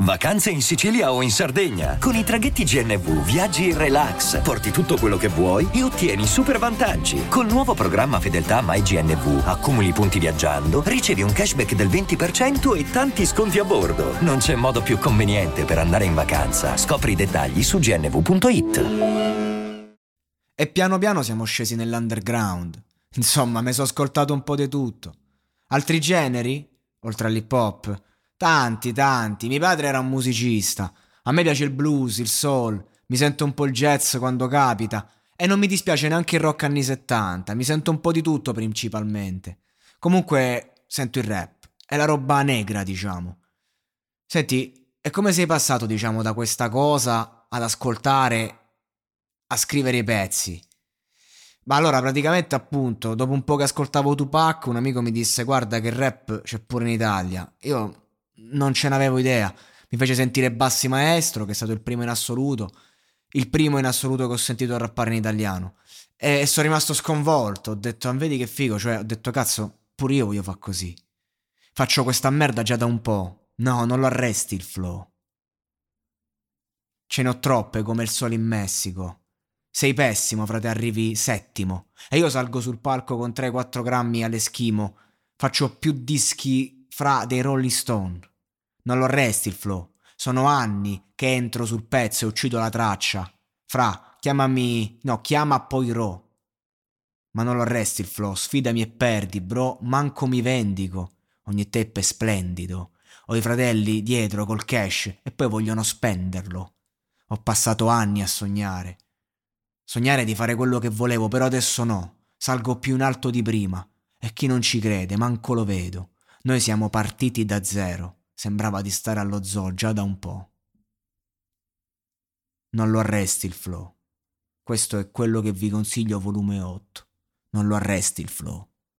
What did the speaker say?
Vacanze in Sicilia o in Sardegna. Con i traghetti GNV viaggi in relax, porti tutto quello che vuoi e ottieni super vantaggi. Col nuovo programma Fedeltà MyGNV accumuli punti viaggiando, ricevi un cashback del 20% e tanti sconti a bordo. Non c'è modo più conveniente per andare in vacanza. Scopri i dettagli su gnv.it. E piano piano siamo scesi nell'underground. Insomma, mi sono ascoltato un po' di tutto. Altri generi, oltre all'hip hop Tanti, tanti. Mio padre era un musicista. A me piace il blues, il soul, mi sento un po' il jazz quando capita. E non mi dispiace neanche il rock anni 70, mi sento un po' di tutto principalmente. Comunque sento il rap, è la roba negra, diciamo. Senti, è come sei passato, diciamo, da questa cosa ad ascoltare, a scrivere i pezzi? Ma allora, praticamente, appunto, dopo un po' che ascoltavo Tupac, un amico mi disse: Guarda, che rap c'è pure in Italia. Io non ce n'avevo idea. Mi fece sentire Bassi Maestro, che è stato il primo in assoluto, il primo in assoluto che ho sentito rappare in italiano. E sono rimasto sconvolto. Ho detto, ah, vedi che figo, cioè, ho detto, cazzo, pure io voglio fare così. Faccio questa merda già da un po'. No, non lo arresti il flow. Ce ne ho troppe come il sole in Messico. Sei pessimo, frate, arrivi settimo. E io salgo sul palco con 3-4 grammi all'eschimo. Faccio più dischi fra dei Rolling Stone. Non lo arresti il flow. Sono anni che entro sul pezzo e uccido la traccia. Fra, chiamami... No, chiama poi Ro. Ma non lo arresti il flow, sfidami e perdi, bro, manco mi vendico. Ogni tape è splendido. Ho i fratelli dietro col cash e poi vogliono spenderlo. Ho passato anni a sognare. Sognare di fare quello che volevo, però adesso no. Salgo più in alto di prima. E chi non ci crede, manco lo vedo. Noi siamo partiti da zero. Sembrava di stare allo zoo già da un po'. Non lo arresti il flow. Questo è quello che vi consiglio volume 8. Non lo arresti il flow.